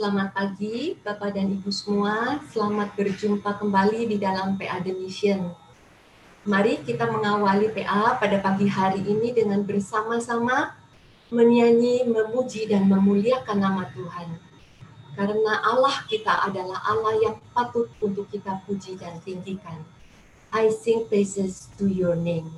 Selamat pagi Bapak dan Ibu semua. Selamat berjumpa kembali di dalam PA The Mission. Mari kita mengawali PA pada pagi hari ini dengan bersama-sama menyanyi, memuji, dan memuliakan nama Tuhan. Karena Allah kita adalah Allah yang patut untuk kita puji dan tinggikan. I sing praises to your name.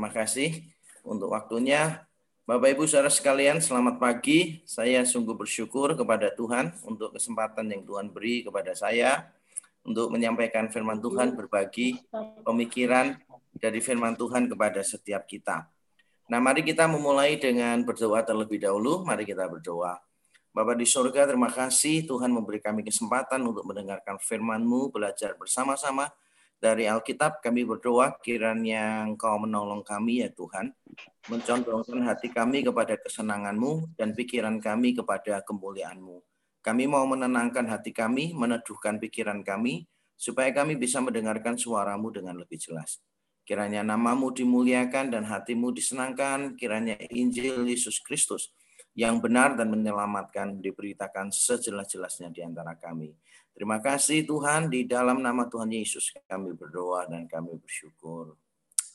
Terima kasih untuk waktunya. Bapak Ibu Saudara sekalian, selamat pagi. Saya sungguh bersyukur kepada Tuhan untuk kesempatan yang Tuhan beri kepada saya untuk menyampaikan firman Tuhan, berbagi pemikiran dari firman Tuhan kepada setiap kita. Nah, mari kita memulai dengan berdoa terlebih dahulu. Mari kita berdoa. Bapak di surga, terima kasih Tuhan memberi kami kesempatan untuk mendengarkan firman-Mu, belajar bersama-sama, dari Alkitab kami berdoa kiranya Engkau menolong kami ya Tuhan, mencondongkan hati kami kepada kesenangan-Mu dan pikiran kami kepada kemuliaan-Mu. Kami mau menenangkan hati kami, meneduhkan pikiran kami, supaya kami bisa mendengarkan suaramu dengan lebih jelas. Kiranya namamu dimuliakan dan hatimu disenangkan, kiranya Injil Yesus Kristus yang benar dan menyelamatkan diberitakan sejelas-jelasnya di antara kami. Terima kasih Tuhan, di dalam nama Tuhan Yesus kami berdoa dan kami bersyukur.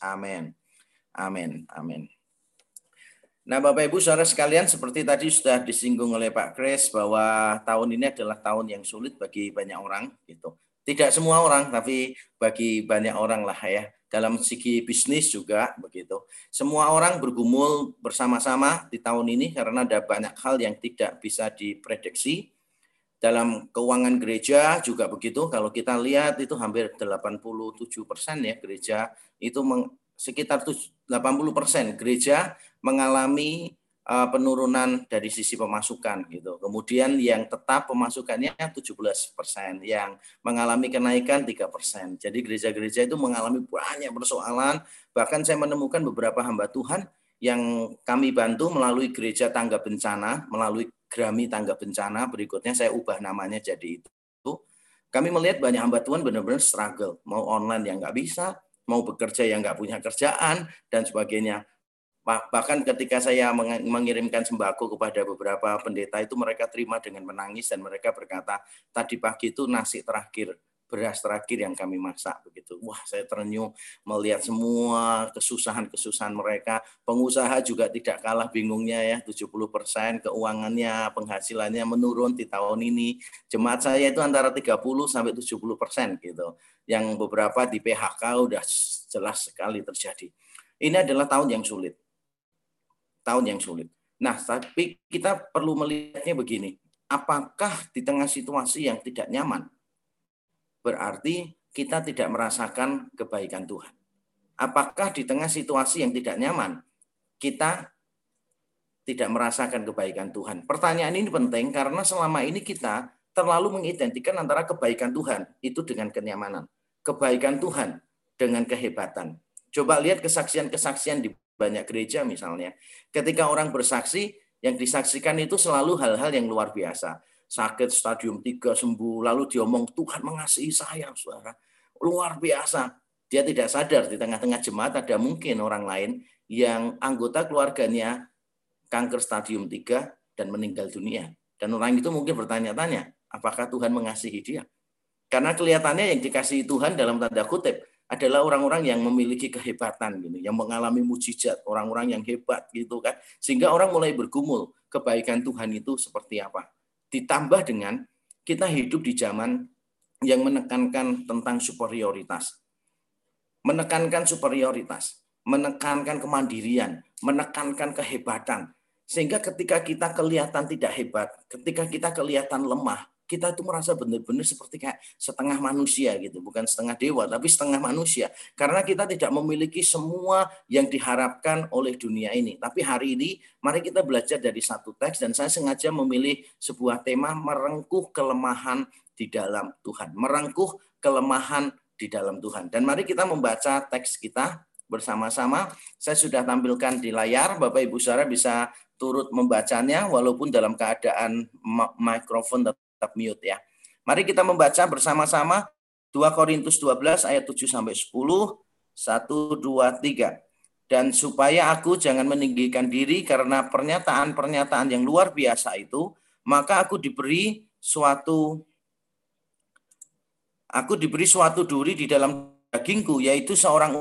Amin. Amin. Amin. Nah, Bapak Ibu Saudara sekalian, seperti tadi sudah disinggung oleh Pak Kris bahwa tahun ini adalah tahun yang sulit bagi banyak orang gitu. Tidak semua orang, tapi bagi banyak orang lah ya. Dalam segi bisnis juga begitu. Semua orang bergumul bersama-sama di tahun ini karena ada banyak hal yang tidak bisa diprediksi dalam keuangan gereja juga begitu. Kalau kita lihat itu hampir 87 persen ya gereja itu meng, sekitar 80 persen gereja mengalami uh, penurunan dari sisi pemasukan gitu. Kemudian yang tetap pemasukannya 17 persen, yang mengalami kenaikan 3 persen. Jadi gereja-gereja itu mengalami banyak persoalan. Bahkan saya menemukan beberapa hamba Tuhan yang kami bantu melalui gereja tangga bencana, melalui Grami Tangga Bencana, berikutnya saya ubah namanya jadi itu. Kami melihat banyak hamba Tuhan benar-benar struggle, mau online yang nggak bisa, mau bekerja yang nggak punya kerjaan, dan sebagainya. Bahkan ketika saya mengirimkan sembako kepada beberapa pendeta itu mereka terima dengan menangis dan mereka berkata, tadi pagi itu nasi terakhir, beras terakhir yang kami masak begitu. Wah, saya terenyuh melihat semua kesusahan-kesusahan mereka. Pengusaha juga tidak kalah bingungnya ya, 70% keuangannya, penghasilannya menurun di tahun ini. Jemaat saya itu antara 30 sampai 70% gitu. Yang beberapa di PHK udah jelas sekali terjadi. Ini adalah tahun yang sulit tahun yang sulit. Nah, tapi kita perlu melihatnya begini. Apakah di tengah situasi yang tidak nyaman, berarti kita tidak merasakan kebaikan Tuhan? Apakah di tengah situasi yang tidak nyaman, kita tidak merasakan kebaikan Tuhan? Pertanyaan ini penting karena selama ini kita terlalu mengidentikan antara kebaikan Tuhan itu dengan kenyamanan, kebaikan Tuhan dengan kehebatan. Coba lihat kesaksian-kesaksian di banyak gereja misalnya. Ketika orang bersaksi, yang disaksikan itu selalu hal-hal yang luar biasa. Sakit stadium 3 sembuh, lalu diomong Tuhan mengasihi saya, saudara. Luar biasa. Dia tidak sadar di tengah-tengah jemaat ada mungkin orang lain yang anggota keluarganya kanker stadium 3 dan meninggal dunia. Dan orang itu mungkin bertanya-tanya, apakah Tuhan mengasihi dia? Karena kelihatannya yang dikasihi Tuhan dalam tanda kutip adalah orang-orang yang memiliki kehebatan gitu, yang mengalami mujizat, orang-orang yang hebat gitu kan. Sehingga orang mulai bergumul kebaikan Tuhan itu seperti apa. Ditambah dengan kita hidup di zaman yang menekankan tentang superioritas. Menekankan superioritas, menekankan kemandirian, menekankan kehebatan. Sehingga ketika kita kelihatan tidak hebat, ketika kita kelihatan lemah, kita itu merasa benar-benar seperti kayak setengah manusia gitu, bukan setengah dewa, tapi setengah manusia. Karena kita tidak memiliki semua yang diharapkan oleh dunia ini. Tapi hari ini, mari kita belajar dari satu teks, dan saya sengaja memilih sebuah tema merengkuh kelemahan di dalam Tuhan. Merengkuh kelemahan di dalam Tuhan. Dan mari kita membaca teks kita bersama-sama. Saya sudah tampilkan di layar, Bapak Ibu Saudara bisa turut membacanya walaupun dalam keadaan mikrofon tetap mute ya. Mari kita membaca bersama-sama 2 Korintus 12 ayat 7 sampai 10. 1 2 3. Dan supaya aku jangan meninggikan diri karena pernyataan-pernyataan yang luar biasa itu, maka aku diberi suatu aku diberi suatu duri di dalam dagingku yaitu seorang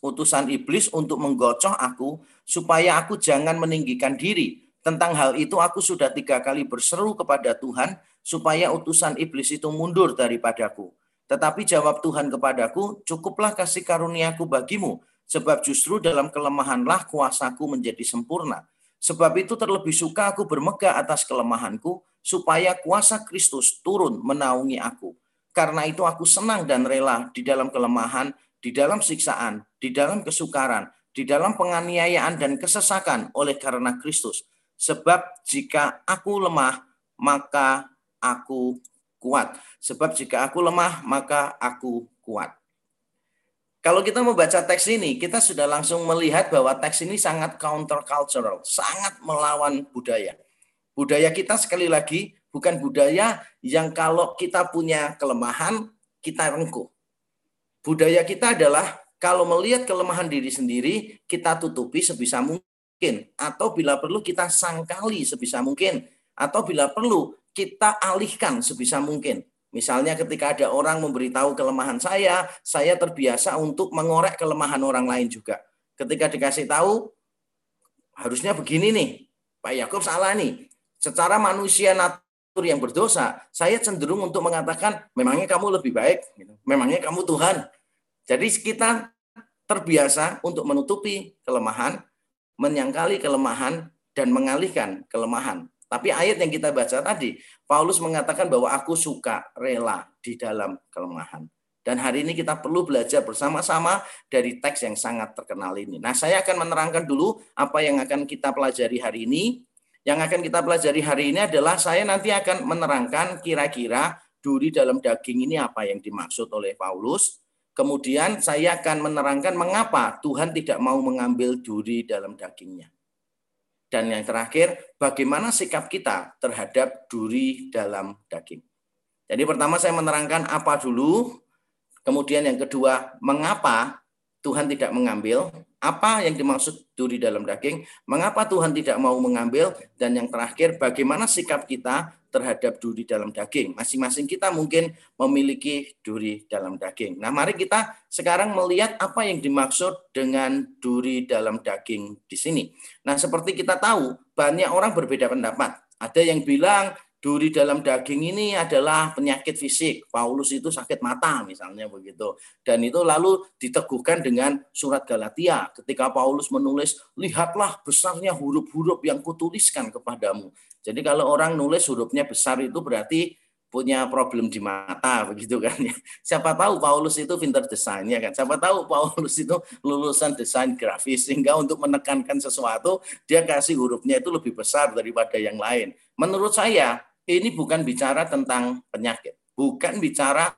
utusan iblis untuk menggocoh aku supaya aku jangan meninggikan diri. Tentang hal itu aku sudah tiga kali berseru kepada Tuhan supaya utusan iblis itu mundur daripadaku. Tetapi jawab Tuhan kepadaku, cukuplah kasih karuniaku bagimu, sebab justru dalam kelemahanlah kuasaku menjadi sempurna. Sebab itu terlebih suka aku bermegah atas kelemahanku, supaya kuasa Kristus turun menaungi aku. Karena itu aku senang dan rela di dalam kelemahan, di dalam siksaan, di dalam kesukaran, di dalam penganiayaan dan kesesakan oleh karena Kristus. Sebab jika aku lemah, maka aku kuat. Sebab jika aku lemah, maka aku kuat. Kalau kita membaca teks ini, kita sudah langsung melihat bahwa teks ini sangat countercultural, sangat melawan budaya. Budaya kita sekali lagi bukan budaya yang kalau kita punya kelemahan, kita rengkuh. Budaya kita adalah kalau melihat kelemahan diri sendiri, kita tutupi sebisa mungkin. Atau bila perlu kita sangkali sebisa mungkin. Atau bila perlu kita alihkan sebisa mungkin. Misalnya ketika ada orang memberitahu kelemahan saya, saya terbiasa untuk mengorek kelemahan orang lain juga. Ketika dikasih tahu, harusnya begini nih, Pak Yakub salah nih. Secara manusia natur yang berdosa, saya cenderung untuk mengatakan, memangnya kamu lebih baik, gitu. memangnya kamu Tuhan. Jadi kita terbiasa untuk menutupi kelemahan, menyangkali kelemahan, dan mengalihkan kelemahan. Tapi ayat yang kita baca tadi, Paulus mengatakan bahwa aku suka rela di dalam kelemahan. Dan hari ini kita perlu belajar bersama-sama dari teks yang sangat terkenal ini. Nah, saya akan menerangkan dulu apa yang akan kita pelajari hari ini. Yang akan kita pelajari hari ini adalah saya nanti akan menerangkan kira-kira duri dalam daging ini apa yang dimaksud oleh Paulus. Kemudian saya akan menerangkan mengapa Tuhan tidak mau mengambil duri dalam dagingnya. Dan yang terakhir, bagaimana sikap kita terhadap duri dalam daging. Jadi pertama saya menerangkan apa dulu, kemudian yang kedua, mengapa Tuhan tidak mengambil, Apa yang dimaksud duri dalam daging? Mengapa Tuhan tidak mau mengambil? Dan yang terakhir, bagaimana sikap kita terhadap duri dalam daging? Masing-masing kita mungkin memiliki duri dalam daging. Nah, mari kita sekarang melihat apa yang dimaksud dengan duri dalam daging di sini. Nah, seperti kita tahu, banyak orang berbeda pendapat. Ada yang bilang duri dalam daging ini adalah penyakit fisik. Paulus itu sakit mata misalnya begitu. Dan itu lalu diteguhkan dengan surat Galatia ketika Paulus menulis, "Lihatlah besarnya huruf-huruf yang kutuliskan kepadamu." Jadi kalau orang nulis hurufnya besar itu berarti punya problem di mata begitu kan ya. Siapa tahu Paulus itu pintar desainnya kan. Siapa tahu Paulus itu lulusan desain grafis sehingga untuk menekankan sesuatu dia kasih hurufnya itu lebih besar daripada yang lain. Menurut saya ini bukan bicara tentang penyakit, bukan bicara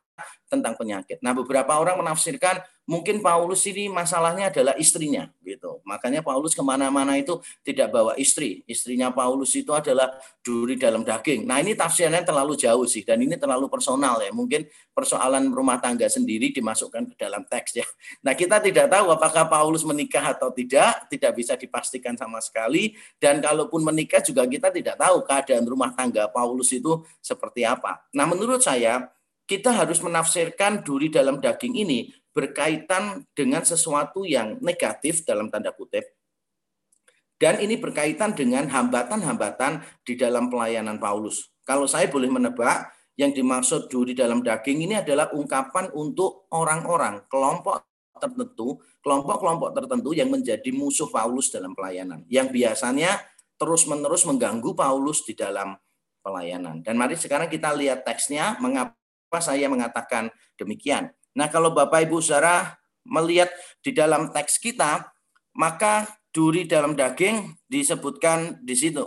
tentang penyakit. Nah, beberapa orang menafsirkan mungkin Paulus ini masalahnya adalah istrinya, gitu. Makanya Paulus ke mana-mana itu tidak bawa istri. Istrinya Paulus itu adalah duri dalam daging. Nah, ini tafsirnya terlalu jauh sih, dan ini terlalu personal ya. Mungkin persoalan rumah tangga sendiri dimasukkan ke dalam teks ya. Nah, kita tidak tahu apakah Paulus menikah atau tidak, tidak bisa dipastikan sama sekali. Dan kalaupun menikah juga kita tidak tahu keadaan rumah tangga Paulus itu seperti apa. Nah, menurut saya kita harus menafsirkan duri dalam daging ini berkaitan dengan sesuatu yang negatif dalam tanda kutip. Dan ini berkaitan dengan hambatan-hambatan di dalam pelayanan Paulus. Kalau saya boleh menebak, yang dimaksud duri dalam daging ini adalah ungkapan untuk orang-orang, kelompok tertentu, kelompok-kelompok tertentu yang menjadi musuh Paulus dalam pelayanan. Yang biasanya terus-menerus mengganggu Paulus di dalam pelayanan. Dan mari sekarang kita lihat teksnya, mengapa saya mengatakan demikian. Nah, kalau Bapak Ibu Saudara melihat di dalam teks kita, maka duri dalam daging disebutkan di situ.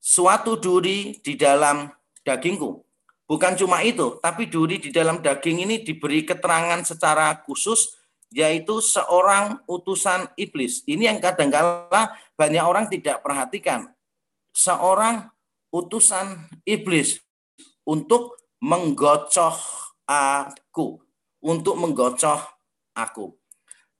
Suatu duri di dalam dagingku. Bukan cuma itu, tapi duri di dalam daging ini diberi keterangan secara khusus, yaitu seorang utusan iblis. Ini yang kadang-kala banyak orang tidak perhatikan. Seorang utusan iblis untuk menggocoh aku, untuk menggocoh aku.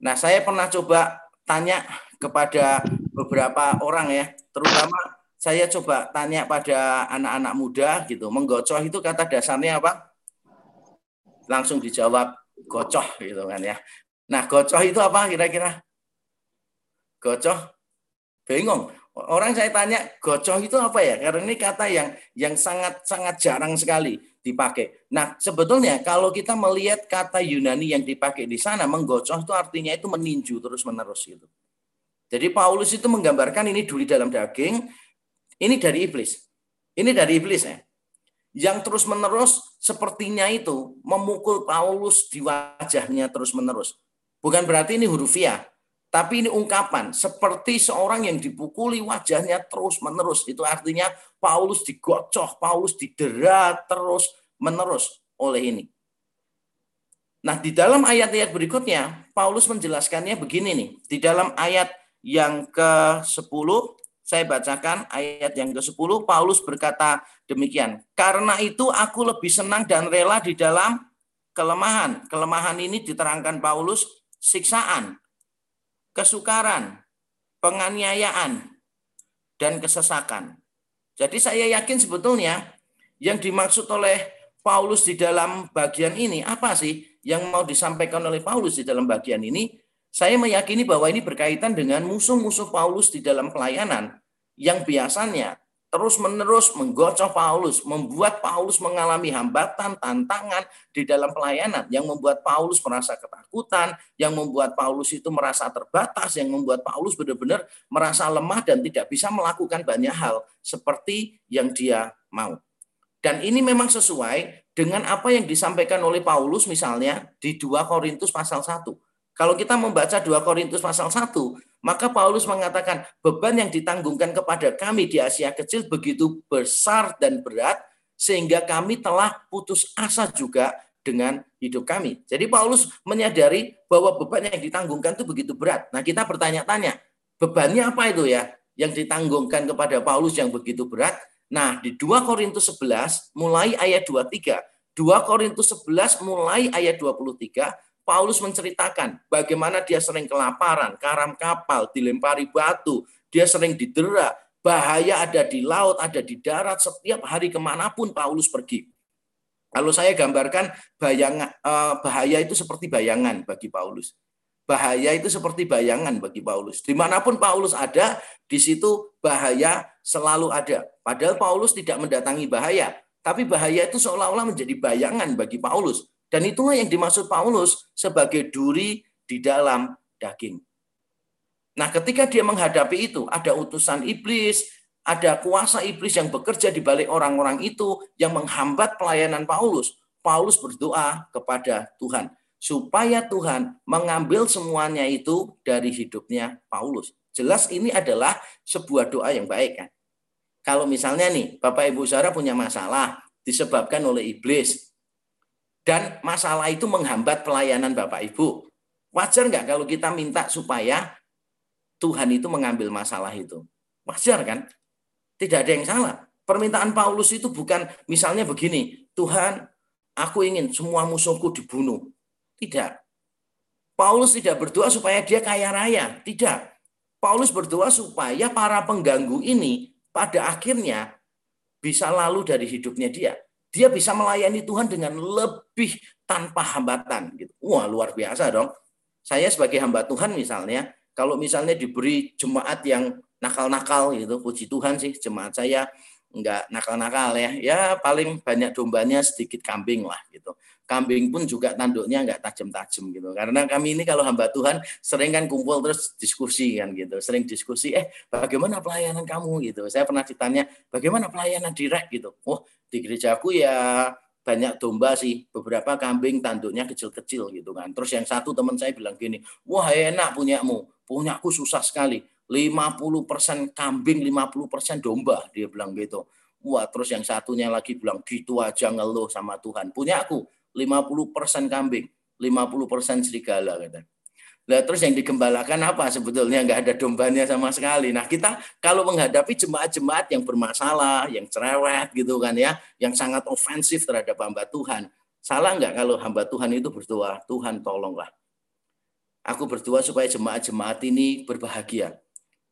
Nah, saya pernah coba tanya kepada beberapa orang ya, terutama saya coba tanya pada anak-anak muda gitu, menggocoh itu kata dasarnya apa? Langsung dijawab gocoh gitu kan ya. Nah, gocoh itu apa kira-kira? Gocoh? Bingung. Orang saya tanya gocoh itu apa ya? Karena ini kata yang yang sangat sangat jarang sekali dipakai. Nah, sebetulnya kalau kita melihat kata Yunani yang dipakai di sana, menggocoh itu artinya itu meninju terus-menerus gitu. Jadi Paulus itu menggambarkan ini duri dalam daging, ini dari iblis. Ini dari iblis ya. Yang terus-menerus sepertinya itu memukul Paulus di wajahnya terus-menerus. Bukan berarti ini hurufiah, tapi ini ungkapan seperti seorang yang dipukuli wajahnya terus-menerus. Itu artinya Paulus digocoh, Paulus didera terus-menerus oleh ini. Nah, di dalam ayat-ayat berikutnya, Paulus menjelaskannya begini nih. Di dalam ayat yang ke-10, saya bacakan ayat yang ke-10, Paulus berkata demikian. Karena itu aku lebih senang dan rela di dalam kelemahan. Kelemahan ini diterangkan Paulus siksaan, kesukaran, penganiayaan, dan kesesakan. Jadi saya yakin sebetulnya yang dimaksud oleh Paulus di dalam bagian ini apa sih yang mau disampaikan oleh Paulus di dalam bagian ini? Saya meyakini bahwa ini berkaitan dengan musuh-musuh Paulus di dalam pelayanan yang biasanya terus-menerus menggocok Paulus, membuat Paulus mengalami hambatan, tantangan di dalam pelayanan, yang membuat Paulus merasa ketakutan, yang membuat Paulus itu merasa terbatas, yang membuat Paulus benar-benar merasa lemah dan tidak bisa melakukan banyak hal seperti yang dia mau. Dan ini memang sesuai dengan apa yang disampaikan oleh Paulus misalnya di 2 Korintus pasal 1. Kalau kita membaca 2 Korintus pasal 1, maka Paulus mengatakan beban yang ditanggungkan kepada kami di Asia kecil begitu besar dan berat sehingga kami telah putus asa juga dengan hidup kami. Jadi Paulus menyadari bahwa beban yang ditanggungkan itu begitu berat. Nah kita bertanya-tanya, bebannya apa itu ya yang ditanggungkan kepada Paulus yang begitu berat? Nah di 2 Korintus 11 mulai ayat 23, 2 Korintus 11 mulai ayat 23, Paulus menceritakan bagaimana dia sering kelaparan, karam kapal, dilempari batu, dia sering didera, bahaya ada di laut, ada di darat, setiap hari ke mana pun Paulus pergi. Kalau saya gambarkan bayangan eh, bahaya itu seperti bayangan bagi Paulus. Bahaya itu seperti bayangan bagi Paulus. Di mana pun Paulus ada, di situ bahaya selalu ada. Padahal Paulus tidak mendatangi bahaya, tapi bahaya itu seolah-olah menjadi bayangan bagi Paulus. Dan itulah yang dimaksud Paulus sebagai duri di dalam daging. Nah, ketika dia menghadapi itu, ada utusan iblis, ada kuasa iblis yang bekerja di balik orang-orang itu yang menghambat pelayanan Paulus. Paulus berdoa kepada Tuhan supaya Tuhan mengambil semuanya itu dari hidupnya Paulus. Jelas ini adalah sebuah doa yang baik kan. Kalau misalnya nih Bapak Ibu Saudara punya masalah disebabkan oleh iblis dan masalah itu menghambat pelayanan Bapak Ibu. Wajar nggak kalau kita minta supaya Tuhan itu mengambil masalah itu? Wajar kan? Tidak ada yang salah. Permintaan Paulus itu bukan misalnya begini, Tuhan, aku ingin semua musuhku dibunuh. Tidak. Paulus tidak berdoa supaya dia kaya raya. Tidak. Paulus berdoa supaya para pengganggu ini pada akhirnya bisa lalu dari hidupnya dia. Dia bisa melayani Tuhan dengan lebih tanpa hambatan. Gitu. Wah luar biasa dong. Saya sebagai hamba Tuhan misalnya, kalau misalnya diberi jemaat yang nakal-nakal gitu, puji Tuhan sih jemaat saya nggak nakal-nakal ya. Ya paling banyak dombanya sedikit kambing lah gitu kambing pun juga tanduknya nggak tajam-tajam gitu. Karena kami ini kalau hamba Tuhan sering kan kumpul terus diskusi kan gitu. Sering diskusi, eh bagaimana pelayanan kamu gitu. Saya pernah ditanya, bagaimana pelayanan direct gitu. Oh di gerejaku ya banyak domba sih, beberapa kambing tanduknya kecil-kecil gitu kan. Terus yang satu teman saya bilang gini, wah enak punyamu, punyaku susah sekali. 50% kambing, 50% domba, dia bilang gitu. Wah, terus yang satunya lagi bilang gitu aja ngeluh sama Tuhan. Punya aku 50% kambing, 50% serigala kata. Nah, terus yang digembalakan apa? Sebetulnya nggak ada dombanya sama sekali. Nah, kita kalau menghadapi jemaat-jemaat yang bermasalah, yang cerewet gitu kan ya, yang sangat ofensif terhadap hamba Tuhan, salah nggak kalau hamba Tuhan itu berdoa, Tuhan tolonglah. Aku berdoa supaya jemaat-jemaat ini berbahagia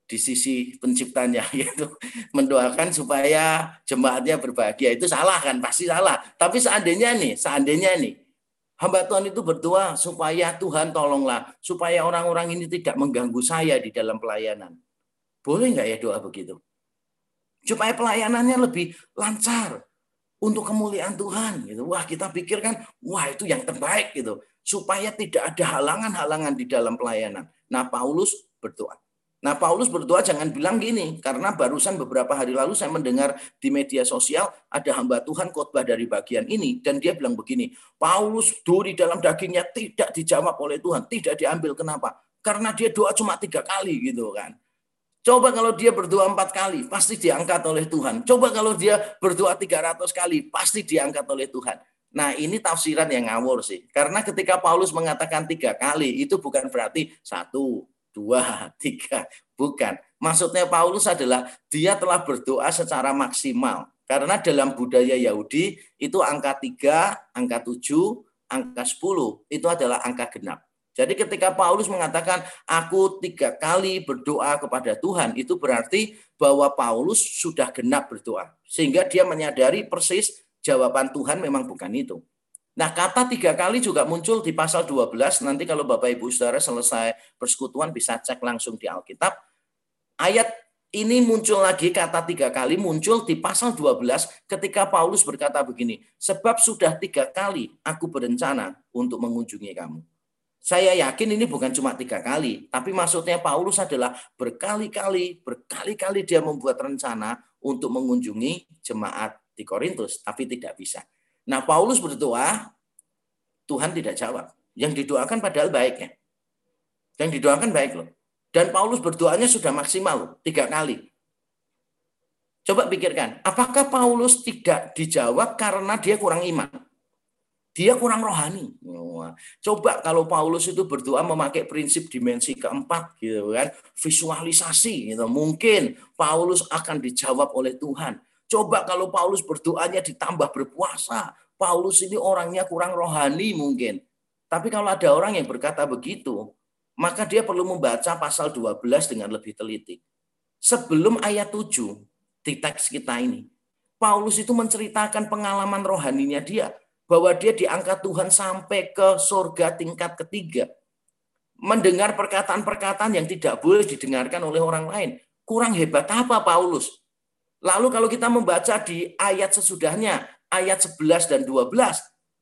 di sisi penciptanya gitu. Mendoakan supaya jemaatnya berbahagia. Itu salah kan? Pasti salah. Tapi seandainya nih seandainya nih hamba Tuhan itu berdoa supaya Tuhan tolonglah supaya orang-orang ini tidak mengganggu saya di dalam pelayanan. Boleh nggak ya doa begitu? Supaya pelayanannya lebih lancar untuk kemuliaan Tuhan gitu. Wah kita pikirkan wah itu yang terbaik gitu. Supaya tidak ada halangan-halangan di dalam pelayanan. Nah Paulus berdoa Nah, Paulus berdoa jangan bilang gini, karena barusan beberapa hari lalu saya mendengar di media sosial ada hamba Tuhan khotbah dari bagian ini dan dia bilang begini, Paulus duri dalam dagingnya tidak dijawab oleh Tuhan, tidak diambil. Kenapa? Karena dia doa cuma tiga kali gitu kan. Coba kalau dia berdoa empat kali, pasti diangkat oleh Tuhan. Coba kalau dia berdoa 300 kali, pasti diangkat oleh Tuhan. Nah ini tafsiran yang ngawur sih. Karena ketika Paulus mengatakan tiga kali, itu bukan berarti satu, dua, tiga. Bukan. Maksudnya Paulus adalah dia telah berdoa secara maksimal. Karena dalam budaya Yahudi itu angka tiga, angka tujuh, angka sepuluh itu adalah angka genap. Jadi ketika Paulus mengatakan aku tiga kali berdoa kepada Tuhan, itu berarti bahwa Paulus sudah genap berdoa. Sehingga dia menyadari persis jawaban Tuhan memang bukan itu. Nah, kata tiga kali juga muncul di pasal 12. Nanti kalau Bapak Ibu Saudara selesai persekutuan bisa cek langsung di Alkitab. Ayat ini muncul lagi kata tiga kali muncul di pasal 12 ketika Paulus berkata begini, sebab sudah tiga kali aku berencana untuk mengunjungi kamu. Saya yakin ini bukan cuma tiga kali, tapi maksudnya Paulus adalah berkali-kali, berkali-kali dia membuat rencana untuk mengunjungi jemaat di Korintus, tapi tidak bisa. Nah, Paulus berdoa, Tuhan tidak jawab. Yang didoakan padahal baik ya. Yang didoakan baik loh. Dan Paulus berdoanya sudah maksimal loh, tiga kali. Coba pikirkan, apakah Paulus tidak dijawab karena dia kurang iman? Dia kurang rohani. Coba kalau Paulus itu berdoa memakai prinsip dimensi keempat gitu kan, visualisasi gitu. Mungkin Paulus akan dijawab oleh Tuhan. Coba kalau Paulus berdoanya ditambah berpuasa. Paulus ini orangnya kurang rohani mungkin. Tapi kalau ada orang yang berkata begitu, maka dia perlu membaca pasal 12 dengan lebih teliti. Sebelum ayat 7 di teks kita ini, Paulus itu menceritakan pengalaman rohaninya dia bahwa dia diangkat Tuhan sampai ke surga tingkat ketiga. Mendengar perkataan-perkataan yang tidak boleh didengarkan oleh orang lain. Kurang hebat apa Paulus? Lalu kalau kita membaca di ayat sesudahnya, ayat 11 dan 12,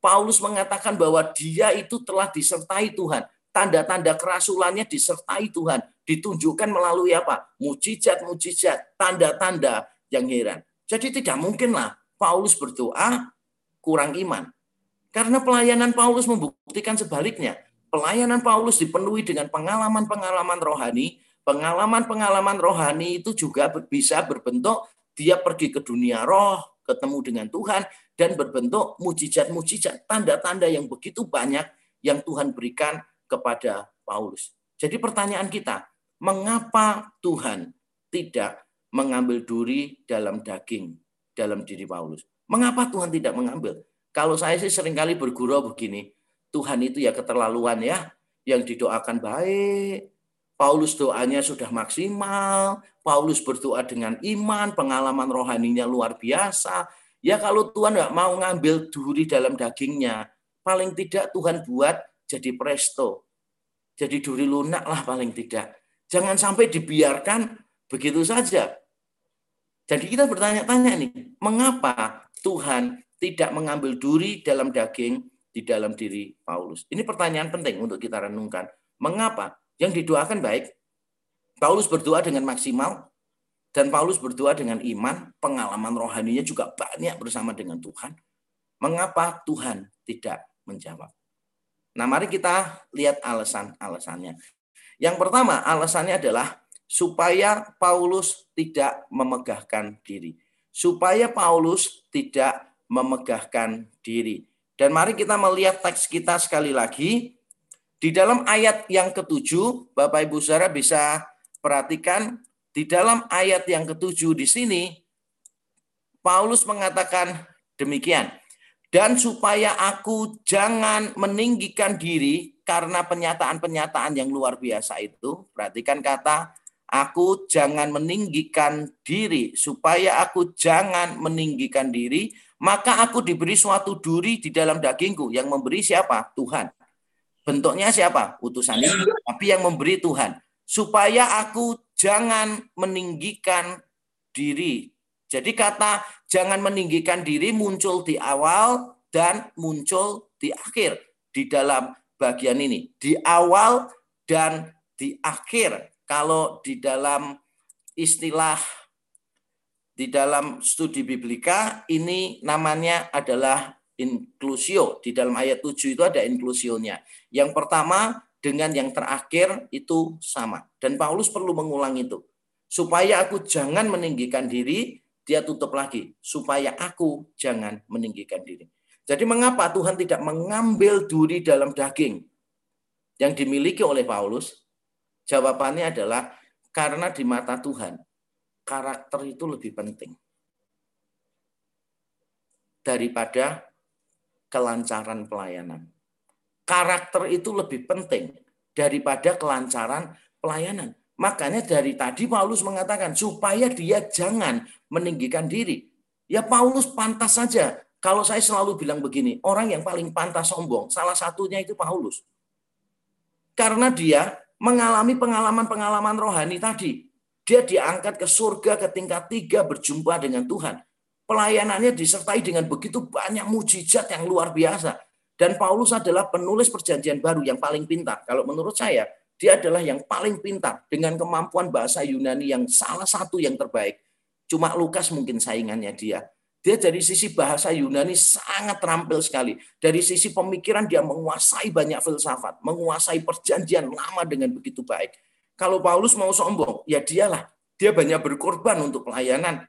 Paulus mengatakan bahwa dia itu telah disertai Tuhan. Tanda-tanda kerasulannya disertai Tuhan. Ditunjukkan melalui apa? Mujizat-mujizat, tanda-tanda yang heran. Jadi tidak mungkinlah Paulus berdoa kurang iman. Karena pelayanan Paulus membuktikan sebaliknya. Pelayanan Paulus dipenuhi dengan pengalaman-pengalaman rohani. Pengalaman-pengalaman rohani itu juga bisa berbentuk dia pergi ke dunia roh, ketemu dengan Tuhan, dan berbentuk mujizat-mujizat, tanda-tanda yang begitu banyak yang Tuhan berikan kepada Paulus. Jadi pertanyaan kita, mengapa Tuhan tidak mengambil duri dalam daging dalam diri Paulus? Mengapa Tuhan tidak mengambil? Kalau saya sih sering kali bergurau begini, Tuhan itu ya keterlaluan ya, yang didoakan baik, Paulus doanya sudah maksimal, Paulus berdoa dengan iman, pengalaman rohaninya luar biasa. Ya kalau Tuhan nggak mau ngambil duri dalam dagingnya, paling tidak Tuhan buat jadi presto. Jadi duri lunak lah paling tidak. Jangan sampai dibiarkan begitu saja. Jadi kita bertanya-tanya nih, mengapa Tuhan tidak mengambil duri dalam daging di dalam diri Paulus. Ini pertanyaan penting untuk kita renungkan. Mengapa? Yang didoakan baik. Paulus berdoa dengan maksimal dan Paulus berdoa dengan iman, pengalaman rohaninya juga banyak bersama dengan Tuhan. Mengapa Tuhan tidak menjawab? Nah, mari kita lihat alasan-alasannya. Yang pertama, alasannya adalah supaya Paulus tidak memegahkan diri. Supaya Paulus tidak memegahkan diri. Dan mari kita melihat teks kita sekali lagi. Di dalam ayat yang ketujuh, Bapak Ibu Saudara bisa perhatikan di dalam ayat yang ketujuh di sini, Paulus mengatakan demikian. Dan supaya aku jangan meninggikan diri karena pernyataan-pernyataan yang luar biasa itu. Perhatikan kata, aku jangan meninggikan diri. Supaya aku jangan meninggikan diri, maka aku diberi suatu duri di dalam dagingku yang memberi siapa? Tuhan. Bentuknya siapa? Utusan ini, tapi yang memberi Tuhan. Supaya aku jangan meninggikan diri. Jadi kata jangan meninggikan diri muncul di awal dan muncul di akhir di dalam bagian ini. Di awal dan di akhir. Kalau di dalam istilah di dalam studi biblika ini namanya adalah inklusio. Di dalam ayat 7 itu ada inklusionya. Yang pertama dengan yang terakhir itu sama. Dan Paulus perlu mengulang itu. Supaya aku jangan meninggikan diri, dia tutup lagi. Supaya aku jangan meninggikan diri. Jadi mengapa Tuhan tidak mengambil duri dalam daging yang dimiliki oleh Paulus? Jawabannya adalah karena di mata Tuhan karakter itu lebih penting daripada kelancaran pelayanan. Karakter itu lebih penting daripada kelancaran pelayanan. Makanya dari tadi Paulus mengatakan supaya dia jangan meninggikan diri. Ya Paulus pantas saja. Kalau saya selalu bilang begini, orang yang paling pantas sombong, salah satunya itu Paulus. Karena dia mengalami pengalaman-pengalaman rohani tadi. Dia diangkat ke surga ke tingkat tiga berjumpa dengan Tuhan. Pelayanannya disertai dengan begitu banyak mujizat yang luar biasa. Dan Paulus adalah penulis perjanjian baru yang paling pintar. Kalau menurut saya, dia adalah yang paling pintar dengan kemampuan bahasa Yunani yang salah satu yang terbaik. Cuma Lukas mungkin saingannya dia. Dia dari sisi bahasa Yunani sangat terampil sekali. Dari sisi pemikiran dia menguasai banyak filsafat, menguasai perjanjian lama dengan begitu baik. Kalau Paulus mau sombong, ya dialah. Dia banyak berkorban untuk pelayanan.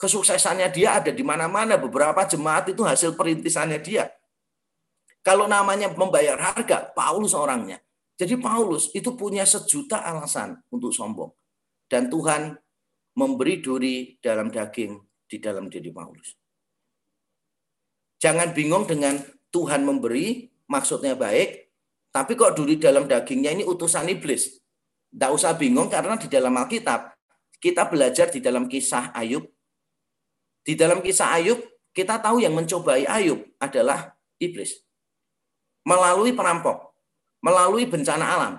Kesuksesannya dia ada di mana-mana. Beberapa jemaat itu hasil perintisannya dia. Kalau namanya membayar harga, Paulus orangnya. Jadi Paulus itu punya sejuta alasan untuk sombong. Dan Tuhan memberi duri dalam daging di dalam diri Paulus. Jangan bingung dengan Tuhan memberi, maksudnya baik, tapi kok dulu dalam dagingnya ini utusan iblis. Tidak usah bingung karena di dalam Alkitab kita belajar di dalam kisah Ayub. Di dalam kisah Ayub kita tahu yang mencobai Ayub adalah iblis. Melalui perampok, melalui bencana alam.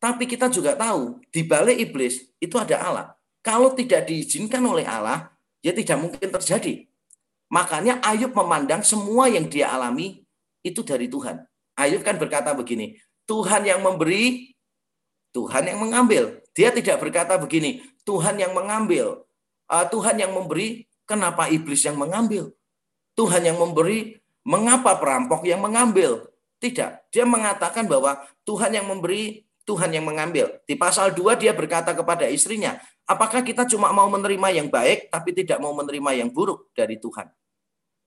Tapi kita juga tahu di balik iblis itu ada Allah. Kalau tidak diizinkan oleh Allah, ya tidak mungkin terjadi. Makanya Ayub memandang semua yang dia alami itu dari Tuhan. Ayub kan berkata begini, Tuhan yang memberi, Tuhan yang mengambil. Dia tidak berkata begini, Tuhan yang mengambil, uh, Tuhan yang memberi, kenapa iblis yang mengambil? Tuhan yang memberi, mengapa perampok yang mengambil? Tidak, dia mengatakan bahwa Tuhan yang memberi, Tuhan yang mengambil. Di pasal 2 dia berkata kepada istrinya, apakah kita cuma mau menerima yang baik tapi tidak mau menerima yang buruk dari Tuhan?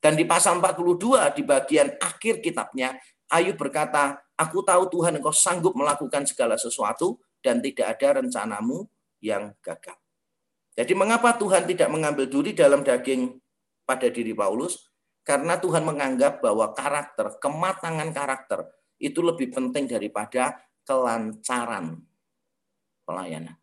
Dan di pasal 42 di bagian akhir kitabnya, Ayub berkata, aku tahu Tuhan engkau sanggup melakukan segala sesuatu dan tidak ada rencanamu yang gagal. Jadi mengapa Tuhan tidak mengambil duri dalam daging pada diri Paulus? Karena Tuhan menganggap bahwa karakter, kematangan karakter itu lebih penting daripada kelancaran pelayanan.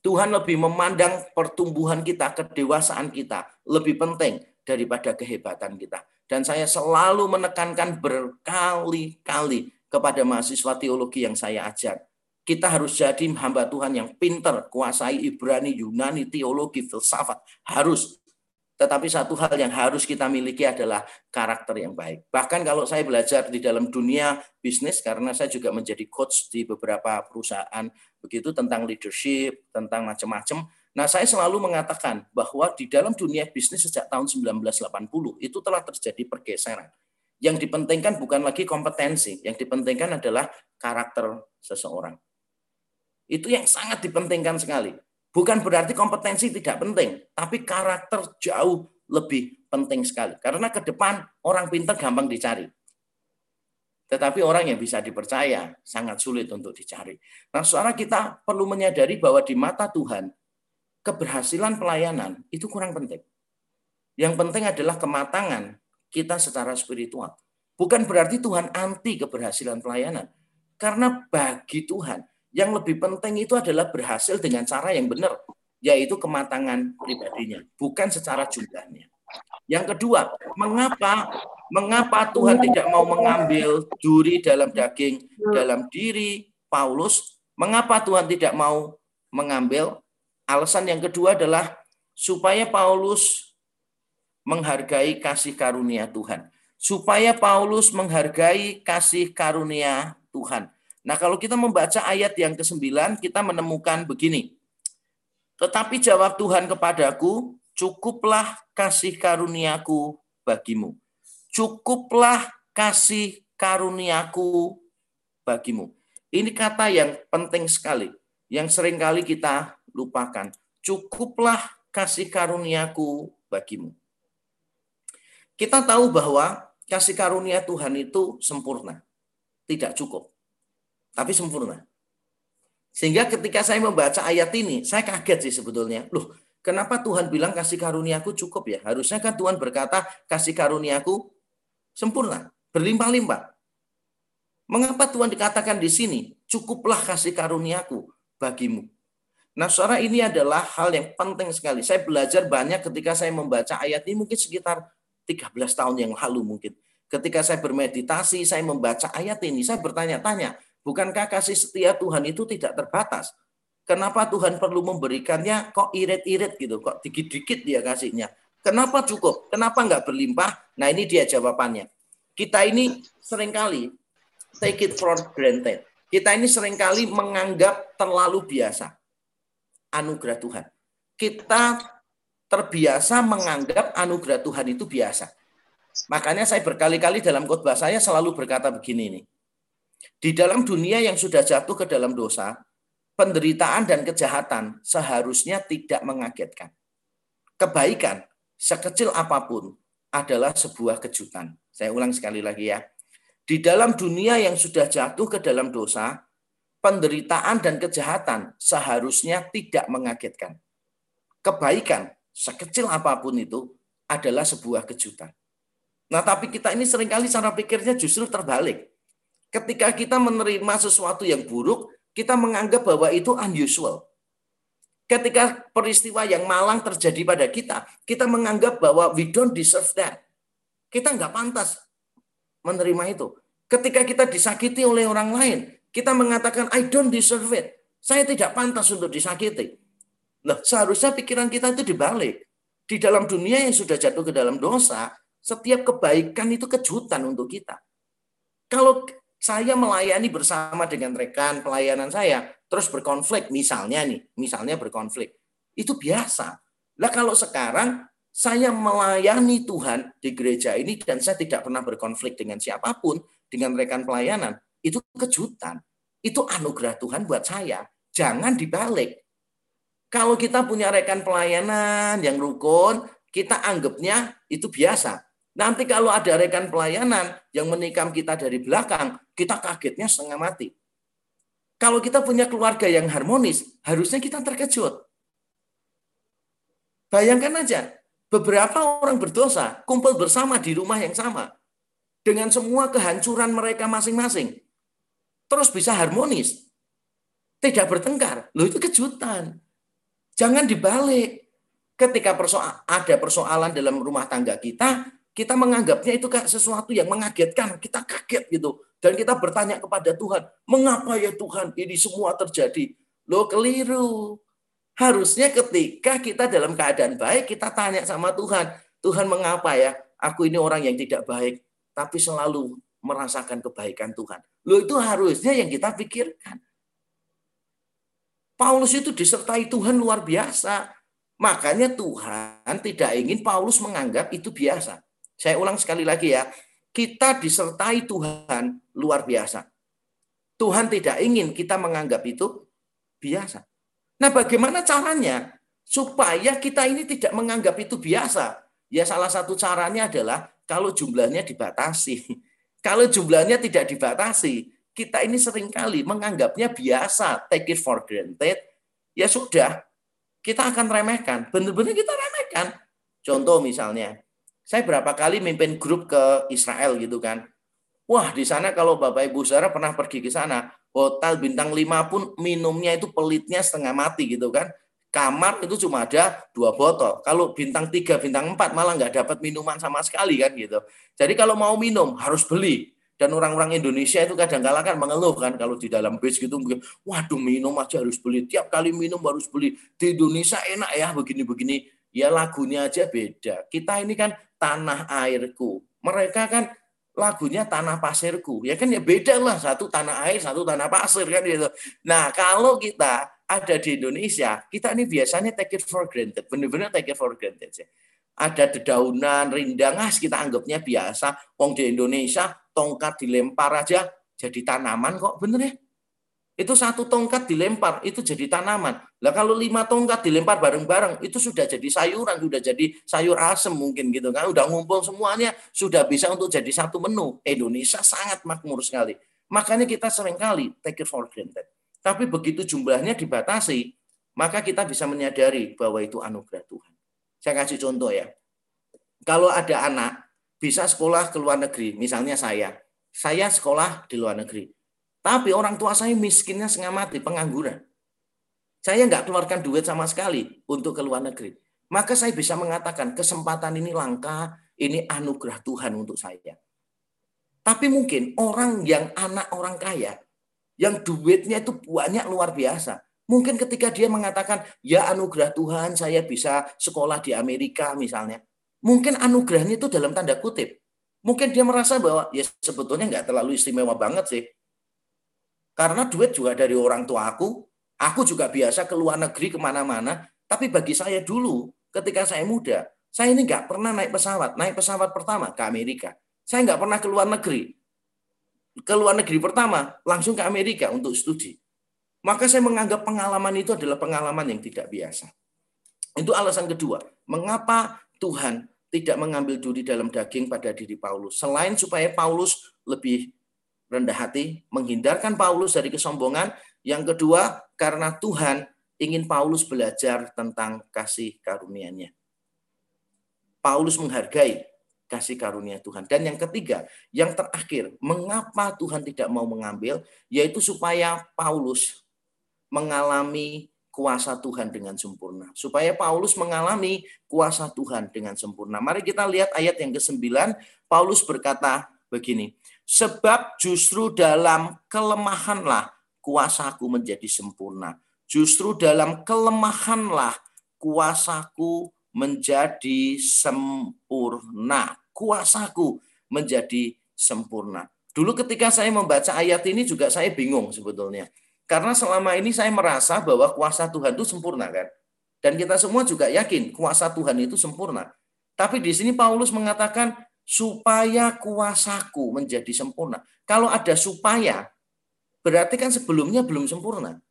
Tuhan lebih memandang pertumbuhan kita, kedewasaan kita lebih penting daripada kehebatan kita. Dan saya selalu menekankan berkali-kali kepada mahasiswa teologi yang saya ajar. Kita harus jadi hamba Tuhan yang pinter, kuasai Ibrani, Yunani, teologi, filsafat. Harus. Tetapi satu hal yang harus kita miliki adalah karakter yang baik. Bahkan kalau saya belajar di dalam dunia bisnis, karena saya juga menjadi coach di beberapa perusahaan, begitu tentang leadership, tentang macam-macam. Nah, saya selalu mengatakan bahwa di dalam dunia bisnis sejak tahun 1980 itu telah terjadi pergeseran. Yang dipentingkan bukan lagi kompetensi, yang dipentingkan adalah karakter seseorang. Itu yang sangat dipentingkan sekali. Bukan berarti kompetensi tidak penting, tapi karakter jauh lebih penting sekali. Karena ke depan orang pintar gampang dicari. Tetapi orang yang bisa dipercaya sangat sulit untuk dicari. Nah, suara kita perlu menyadari bahwa di mata Tuhan, keberhasilan pelayanan itu kurang penting. Yang penting adalah kematangan kita secara spiritual. Bukan berarti Tuhan anti keberhasilan pelayanan. Karena bagi Tuhan, yang lebih penting itu adalah berhasil dengan cara yang benar, yaitu kematangan pribadinya, bukan secara jumlahnya. Yang kedua, mengapa mengapa Tuhan tidak mau mengambil duri dalam daging dalam diri Paulus? Mengapa Tuhan tidak mau mengambil? Alasan yang kedua adalah supaya Paulus menghargai kasih karunia Tuhan. Supaya Paulus menghargai kasih karunia Tuhan. Nah, kalau kita membaca ayat yang ke-9, kita menemukan begini. Tetapi jawab Tuhan kepadaku, cukuplah kasih karuniaku bagimu. Cukuplah kasih karuniaku bagimu. Ini kata yang penting sekali, yang sering kali kita lupakan. Cukuplah kasih karuniaku bagimu. Kita tahu bahwa kasih karunia Tuhan itu sempurna, tidak cukup tapi sempurna. Sehingga ketika saya membaca ayat ini, saya kaget sih sebetulnya. Loh, kenapa Tuhan bilang kasih karuniaku cukup ya? Harusnya kan Tuhan berkata kasih karuniaku sempurna, berlimpah-limpah. Mengapa Tuhan dikatakan di sini, cukuplah kasih karuniaku bagimu. Nah, suara ini adalah hal yang penting sekali. Saya belajar banyak ketika saya membaca ayat ini mungkin sekitar 13 tahun yang lalu mungkin. Ketika saya bermeditasi, saya membaca ayat ini, saya bertanya-tanya, Bukankah kasih setia Tuhan itu tidak terbatas? Kenapa Tuhan perlu memberikannya kok irit-irit gitu, kok dikit-dikit dia kasihnya? Kenapa cukup? Kenapa nggak berlimpah? Nah ini dia jawabannya. Kita ini sering kali take it for granted. Kita ini sering kali menganggap terlalu biasa anugerah Tuhan. Kita terbiasa menganggap anugerah Tuhan itu biasa. Makanya saya berkali-kali dalam khotbah saya selalu berkata begini nih. Di dalam dunia yang sudah jatuh ke dalam dosa, penderitaan dan kejahatan seharusnya tidak mengagetkan. Kebaikan, sekecil apa pun, adalah sebuah kejutan. Saya ulang sekali lagi ya. Di dalam dunia yang sudah jatuh ke dalam dosa, penderitaan dan kejahatan seharusnya tidak mengagetkan. Kebaikan, sekecil apa pun itu, adalah sebuah kejutan. Nah, tapi kita ini sering kali cara pikirnya justru terbalik. Ketika kita menerima sesuatu yang buruk, kita menganggap bahwa itu unusual. Ketika peristiwa yang malang terjadi pada kita, kita menganggap bahwa we don't deserve that. Kita nggak pantas menerima itu. Ketika kita disakiti oleh orang lain, kita mengatakan I don't deserve it. Saya tidak pantas untuk disakiti. Nah, seharusnya pikiran kita itu dibalik. Di dalam dunia yang sudah jatuh ke dalam dosa, setiap kebaikan itu kejutan untuk kita. Kalau saya melayani bersama dengan rekan pelayanan saya, terus berkonflik, misalnya nih, misalnya berkonflik, itu biasa. Lah kalau sekarang saya melayani Tuhan di gereja ini dan saya tidak pernah berkonflik dengan siapa pun, dengan rekan pelayanan, itu kejutan. Itu anugerah Tuhan buat saya. Jangan dibalik. Kalau kita punya rekan pelayanan yang rukun, kita anggapnya itu biasa. Nanti kalau ada rekan pelayanan yang menikam kita dari belakang, kita kagetnya setengah mati. Kalau kita punya keluarga yang harmonis, harusnya kita terkejut. Bayangkan aja, beberapa orang berdosa kumpul bersama di rumah yang sama dengan semua kehancuran mereka masing-masing. Terus bisa harmonis. Tidak bertengkar. Loh itu kejutan. Jangan dibalik. Ketika persoal, ada persoalan dalam rumah tangga kita, kita menganggapnya itu kayak sesuatu yang mengagetkan. Kita kaget gitu. Dan kita bertanya kepada Tuhan, mengapa ya Tuhan ini semua terjadi? Loh keliru. Harusnya ketika kita dalam keadaan baik, kita tanya sama Tuhan, Tuhan mengapa ya aku ini orang yang tidak baik tapi selalu merasakan kebaikan Tuhan. Lo itu harusnya yang kita pikirkan. Paulus itu disertai Tuhan luar biasa. Makanya Tuhan tidak ingin Paulus menganggap itu biasa. Saya ulang sekali lagi ya. Kita disertai Tuhan luar biasa. Tuhan tidak ingin kita menganggap itu biasa. Nah bagaimana caranya? Supaya kita ini tidak menganggap itu biasa. Ya salah satu caranya adalah kalau jumlahnya dibatasi. Kalau jumlahnya tidak dibatasi, kita ini sering kali menganggapnya biasa, take it for granted. Ya sudah, kita akan remehkan. Benar-benar kita remehkan. Contoh misalnya, saya berapa kali mimpin grup ke Israel gitu kan. Wah, di sana kalau Bapak Ibu Saudara pernah pergi ke sana, hotel bintang 5 pun minumnya itu pelitnya setengah mati gitu kan kamar itu cuma ada dua botol. Kalau bintang tiga, bintang empat malah nggak dapat minuman sama sekali kan gitu. Jadi kalau mau minum harus beli. Dan orang-orang Indonesia itu kadang kadang kan mengeluh kan kalau di dalam bis gitu waduh minum aja harus beli. Tiap kali minum harus beli. Di Indonesia enak ya begini-begini. Ya lagunya aja beda. Kita ini kan tanah airku. Mereka kan lagunya tanah pasirku. Ya kan ya beda lah. Satu tanah air, satu tanah pasir kan gitu. Nah kalau kita ada di Indonesia, kita ini biasanya take it for granted, benar-benar take it for granted. Ya. Ada dedaunan, rindang, ah, kita anggapnya biasa. Wong di Indonesia, tongkat dilempar aja jadi tanaman kok, bener ya? Itu satu tongkat dilempar, itu jadi tanaman. Lah kalau lima tongkat dilempar bareng-bareng, itu sudah jadi sayuran, sudah jadi sayur asem mungkin gitu kan. Udah ngumpul semuanya, sudah bisa untuk jadi satu menu. Indonesia sangat makmur sekali. Makanya kita sering kali take it for granted. Tapi begitu jumlahnya dibatasi, maka kita bisa menyadari bahwa itu anugerah Tuhan. Saya kasih contoh ya. Kalau ada anak bisa sekolah ke luar negeri, misalnya saya, saya sekolah di luar negeri. Tapi orang tua saya miskinnya setengah mati, pengangguran. Saya nggak keluarkan duit sama sekali untuk ke luar negeri. Maka saya bisa mengatakan kesempatan ini langka, ini anugerah Tuhan untuk saya. Tapi mungkin orang yang anak orang kaya, yang duitnya itu banyak luar biasa. Mungkin ketika dia mengatakan, ya anugerah Tuhan saya bisa sekolah di Amerika misalnya. Mungkin anugerahnya itu dalam tanda kutip. Mungkin dia merasa bahwa ya sebetulnya nggak terlalu istimewa banget sih. Karena duit juga dari orang tua aku. Aku juga biasa ke luar negeri ke mana-mana. Tapi bagi saya dulu, ketika saya muda, saya ini nggak pernah naik pesawat. Naik pesawat pertama ke Amerika. Saya nggak pernah ke luar negeri ke luar negeri pertama, langsung ke Amerika untuk studi. Maka saya menganggap pengalaman itu adalah pengalaman yang tidak biasa. Itu alasan kedua. Mengapa Tuhan tidak mengambil duri dalam daging pada diri Paulus. Selain supaya Paulus lebih rendah hati, menghindarkan Paulus dari kesombongan. Yang kedua, karena Tuhan ingin Paulus belajar tentang kasih karunia-Nya. Paulus menghargai kasih karunia Tuhan. Dan yang ketiga, yang terakhir, mengapa Tuhan tidak mau mengambil, yaitu supaya Paulus mengalami kuasa Tuhan dengan sempurna. Supaya Paulus mengalami kuasa Tuhan dengan sempurna. Mari kita lihat ayat yang ke-9. Paulus berkata begini, Sebab justru dalam kelemahanlah kuasaku menjadi sempurna. Justru dalam kelemahanlah kuasaku menjadi sempurna. Kuasaku menjadi sempurna. Dulu ketika saya membaca ayat ini juga saya bingung sebetulnya. Karena selama ini saya merasa bahwa kuasa Tuhan itu sempurna kan. Dan kita semua juga yakin kuasa Tuhan itu sempurna. Tapi di sini Paulus mengatakan supaya kuasaku menjadi sempurna. Kalau ada supaya, berarti kan sebelumnya belum sempurna.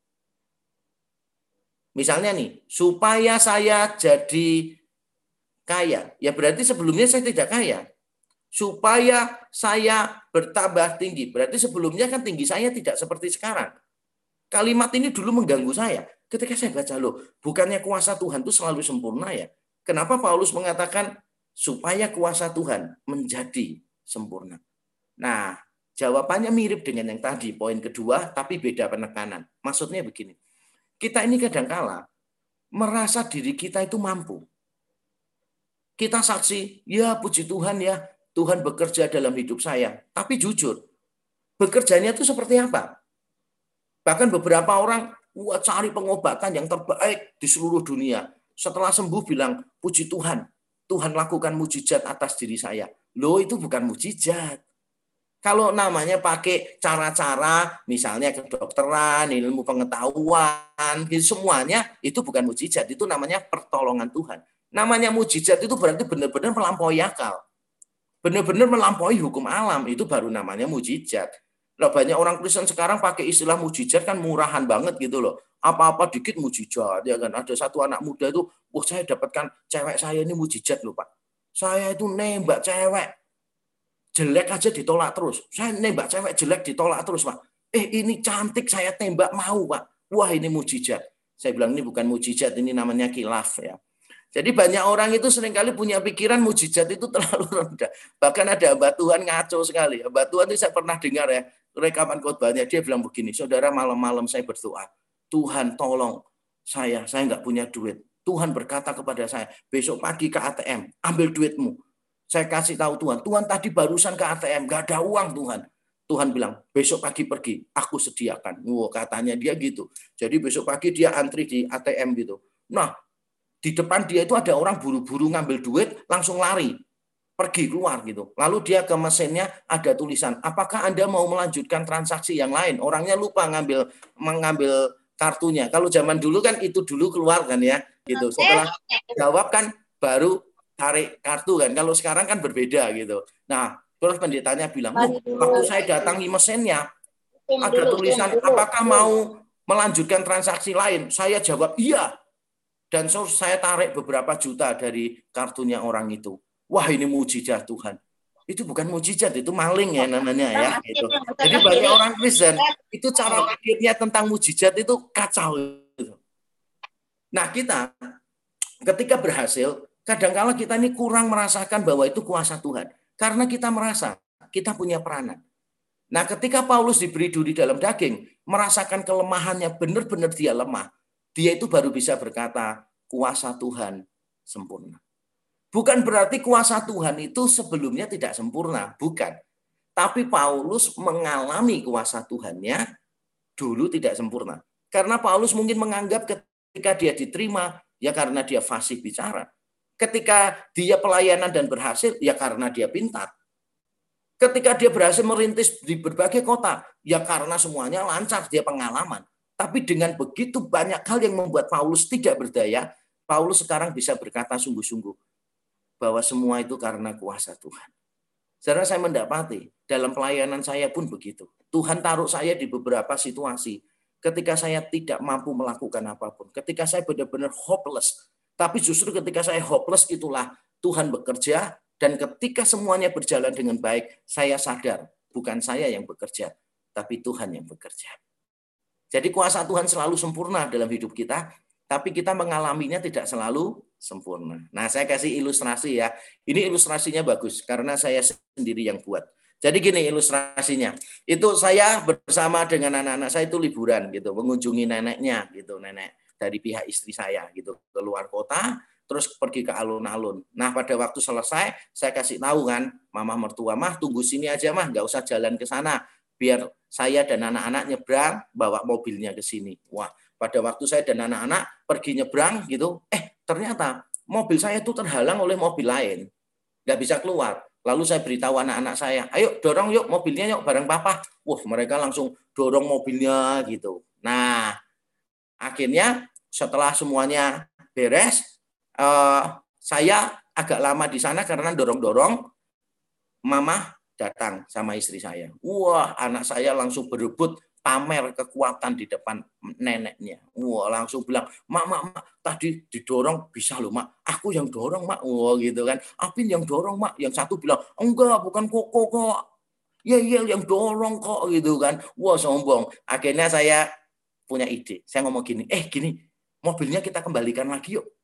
Misalnya nih, supaya saya jadi kaya, ya berarti sebelumnya saya tidak kaya. Supaya saya bertambah tinggi, berarti sebelumnya kan tinggi saya tidak seperti sekarang. Kalimat ini dulu mengganggu saya. Ketika saya baca, loh, bukannya kuasa Tuhan itu selalu sempurna ya? Kenapa Paulus mengatakan supaya kuasa Tuhan menjadi sempurna. Nah, jawabannya mirip dengan yang tadi, poin kedua, tapi beda penekanan. Maksudnya begini, kita ini kadangkala merasa diri kita itu mampu. Kita saksi, ya puji Tuhan ya, Tuhan bekerja dalam hidup saya. Tapi jujur, bekerjanya itu seperti apa? Bahkan beberapa orang wah, cari pengobatan yang terbaik di seluruh dunia. Setelah sembuh bilang, puji Tuhan, Tuhan lakukan mujizat atas diri saya. Loh itu bukan mujizat. Kalau namanya pakai cara-cara, misalnya kedokteran, ilmu pengetahuan, gitu, semuanya itu bukan mujizat. Itu namanya pertolongan Tuhan. Namanya mujizat itu berarti benar-benar melampaui akal. Benar-benar melampaui hukum alam. Itu baru namanya mujizat. Loh, banyak orang Kristen sekarang pakai istilah mujizat kan murahan banget gitu loh. Apa-apa dikit mujizat ya kan. Ada satu anak muda itu, "Wah, saya dapatkan cewek saya ini mujizat loh, Pak." Saya itu nembak cewek jelek aja ditolak terus. Saya nembak cewek jelek ditolak terus, Pak. Eh, ini cantik saya tembak mau, Pak. Wah, ini mujizat. Saya bilang ini bukan mujizat, ini namanya kilaf ya. Jadi banyak orang itu sering kali punya pikiran mujizat itu terlalu rendah. Bahkan ada hamba Tuhan ngaco sekali. Hamba Tuhan itu saya pernah dengar ya, rekaman khotbahnya dia bilang begini, saudara malam-malam saya berdoa, Tuhan tolong saya, saya nggak punya duit. Tuhan berkata kepada saya, besok pagi ke ATM, ambil duitmu. Saya kasih tahu Tuhan, Tuhan tadi barusan ke ATM, nggak ada uang Tuhan. Tuhan bilang, besok pagi pergi, aku sediakan. Wow, katanya dia gitu. Jadi besok pagi dia antri di ATM gitu. Nah, di depan dia itu ada orang buru-buru ngambil duit, langsung lari pergi keluar gitu. Lalu dia ke mesinnya ada tulisan, apakah Anda mau melanjutkan transaksi yang lain? Orangnya lupa ngambil mengambil kartunya. Kalau zaman dulu kan itu dulu keluar kan ya, gitu. Setelah jawab kan baru tarik kartu kan. Kalau sekarang kan berbeda gitu. Nah, terus pendetanya bilang, oh, waktu saya datangi mesinnya ada tulisan, apakah mau melanjutkan transaksi lain? Saya jawab iya. Dan so, saya tarik beberapa juta dari kartunya orang itu wah ini mujizat Tuhan. Itu bukan mujizat, itu maling ya namanya ya. Gitu. Jadi banyak orang Kristen itu cara pikirnya tentang mujizat itu kacau. Gitu. Nah kita ketika berhasil, kadang-kala kita ini kurang merasakan bahwa itu kuasa Tuhan. Karena kita merasa kita punya peranan. Nah ketika Paulus diberi duri dalam daging, merasakan kelemahannya benar-benar dia lemah, dia itu baru bisa berkata, kuasa Tuhan sempurna. Bukan berarti kuasa Tuhan itu sebelumnya tidak sempurna, bukan. Tapi Paulus mengalami kuasa Tuhannya dulu tidak sempurna. Karena Paulus mungkin menganggap ketika dia diterima, ya karena dia fasih bicara. Ketika dia pelayanan dan berhasil, ya karena dia pintar. Ketika dia berhasil merintis di berbagai kota, ya karena semuanya lancar, dia pengalaman. Tapi dengan begitu banyak hal yang membuat Paulus tidak berdaya, Paulus sekarang bisa berkata sungguh-sungguh, bahwa semua itu karena kuasa Tuhan. Saudara saya mendapati dalam pelayanan saya pun begitu. Tuhan taruh saya di beberapa situasi ketika saya tidak mampu melakukan apa pun. Ketika saya benar-benar hopeless. Tapi justru ketika saya hopeless itulah Tuhan bekerja dan ketika semuanya berjalan dengan baik, saya sadar bukan saya yang bekerja, tapi Tuhan yang bekerja. Jadi kuasa Tuhan selalu sempurna dalam hidup kita, tapi kita mengalaminya tidak selalu sempurna. Nah, saya kasih ilustrasi ya. Ini ilustrasinya bagus karena saya sendiri yang buat. Jadi gini ilustrasinya. Itu saya bersama dengan anak-anak saya itu liburan gitu, mengunjungi neneknya gitu, nenek dari pihak istri saya gitu, ke luar kota, terus pergi ke alun-alun. Nah, pada waktu selesai, saya kasih tahu kan, mama mertua, mah tunggu sini aja mah, nggak usah jalan ke sana, biar saya dan anak-anak nyebrang, bawa mobilnya ke sini. Wah, pada waktu saya dan anak-anak pergi nyebrang gitu, eh ternyata mobil saya itu terhalang oleh mobil lain, nggak bisa keluar. Lalu saya beritahu anak-anak saya, ayo dorong yuk mobilnya yuk bareng papa. Wah mereka langsung dorong mobilnya gitu. Nah akhirnya setelah semuanya beres, eh, saya agak lama di sana karena dorong-dorong. Mama datang sama istri saya. Wah anak saya langsung berebut pamer kekuatan di depan neneknya. Wah, langsung bilang, "Mak, mak, mak, tadi didorong bisa loh, Mak. Aku yang dorong, Mak." Wah, gitu kan. Apin yang dorong, Mak. Yang satu bilang, "Enggak, bukan Koko kok." Ya, iya yang dorong kok gitu kan. Wah, sombong. Akhirnya saya punya ide. Saya ngomong gini, "Eh, gini, mobilnya kita kembalikan lagi yuk."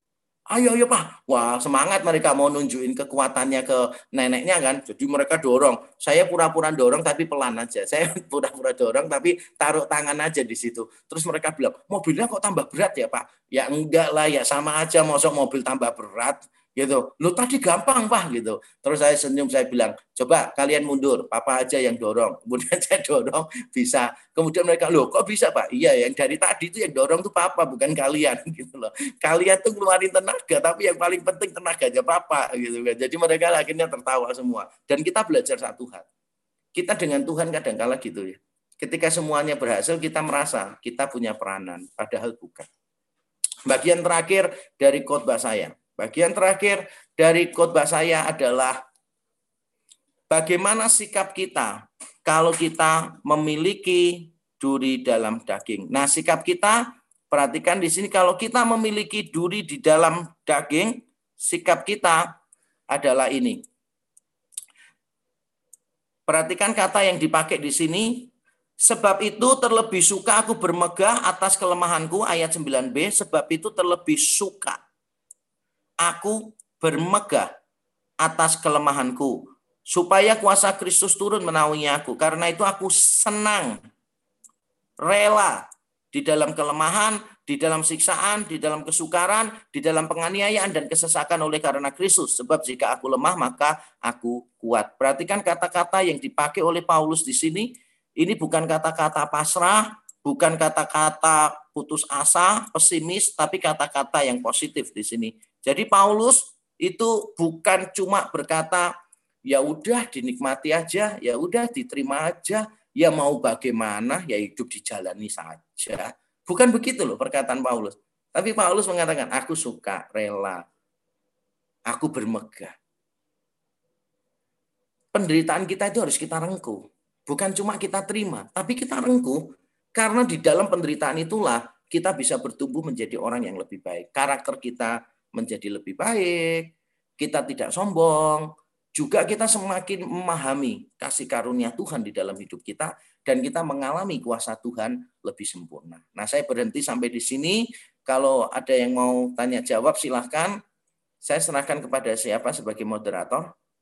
Ayo ayo pak. Wah semangat mereka mau nunjukin kekuatannya ke neneknya kan. Jadi mereka dorong. Saya pura-pura dorong tapi pelan aja. Saya pura-pura dorong tapi taruh tangan aja di situ. Terus mereka bilang mobilnya kok tambah berat ya pak? Ya enggak lah ya sama aja masuk mobil tambah berat gitu. Lu tadi gampang pak gitu. Terus saya senyum saya bilang, coba kalian mundur, papa aja yang dorong. Kemudian saya dorong bisa. Kemudian mereka loh kok bisa pak? Iya yang dari tadi itu yang dorong tuh papa bukan kalian gitu loh. Kalian tuh ngeluarin tenaga tapi yang paling penting tenaganya papa gitu kan. Jadi mereka akhirnya tertawa semua. Dan kita belajar satu hal. Kita dengan Tuhan kadang kala gitu ya. Ketika semuanya berhasil kita merasa kita punya peranan, padahal bukan. Bagian terakhir dari khotbah saya Bagian terakhir dari khotbah saya adalah bagaimana sikap kita kalau kita memiliki duri dalam daging. Nah, sikap kita perhatikan di sini kalau kita memiliki duri di dalam daging, sikap kita adalah ini. Perhatikan kata yang dipakai di sini. Sebab itu terlebih suka aku bermegah atas kelemahanku ayat 9b. Sebab itu terlebih suka aku bermegah atas kelemahanku, supaya kuasa Kristus turun menaungi aku. Karena itu aku senang, rela di dalam kelemahan, di dalam siksaan, di dalam kesukaran, di dalam penganiayaan dan kesesakan oleh karena Kristus. Sebab jika aku lemah, maka aku kuat. Perhatikan kata-kata yang dipakai oleh Paulus di sini. Ini bukan kata-kata pasrah, bukan kata-kata putus asa, pesimis, tapi kata-kata yang positif di sini. Jadi Paulus itu bukan cuma berkata ya udah dinikmati aja, ya udah diterima aja, ya mau bagaimana ya hidup dijalani saja. Bukan begitu loh perkataan Paulus. Tapi Paulus mengatakan aku suka, rela. Aku bermegah. Penderitaan kita itu harus kita rengkuh. Bukan cuma kita terima, tapi kita rengkuh. Karena di dalam penderitaan itulah kita bisa bertumbuh menjadi orang yang lebih baik. Karakter kita menjadi lebih baik, kita tidak sombong, juga kita semakin memahami kasih karunia Tuhan di dalam hidup kita dan kita mengalami kuasa Tuhan lebih sempurna. Nah, saya berhenti sampai di sini. Kalau ada yang mau tanya jawab silahkan. Saya serahkan kepada siapa sebagai moderator.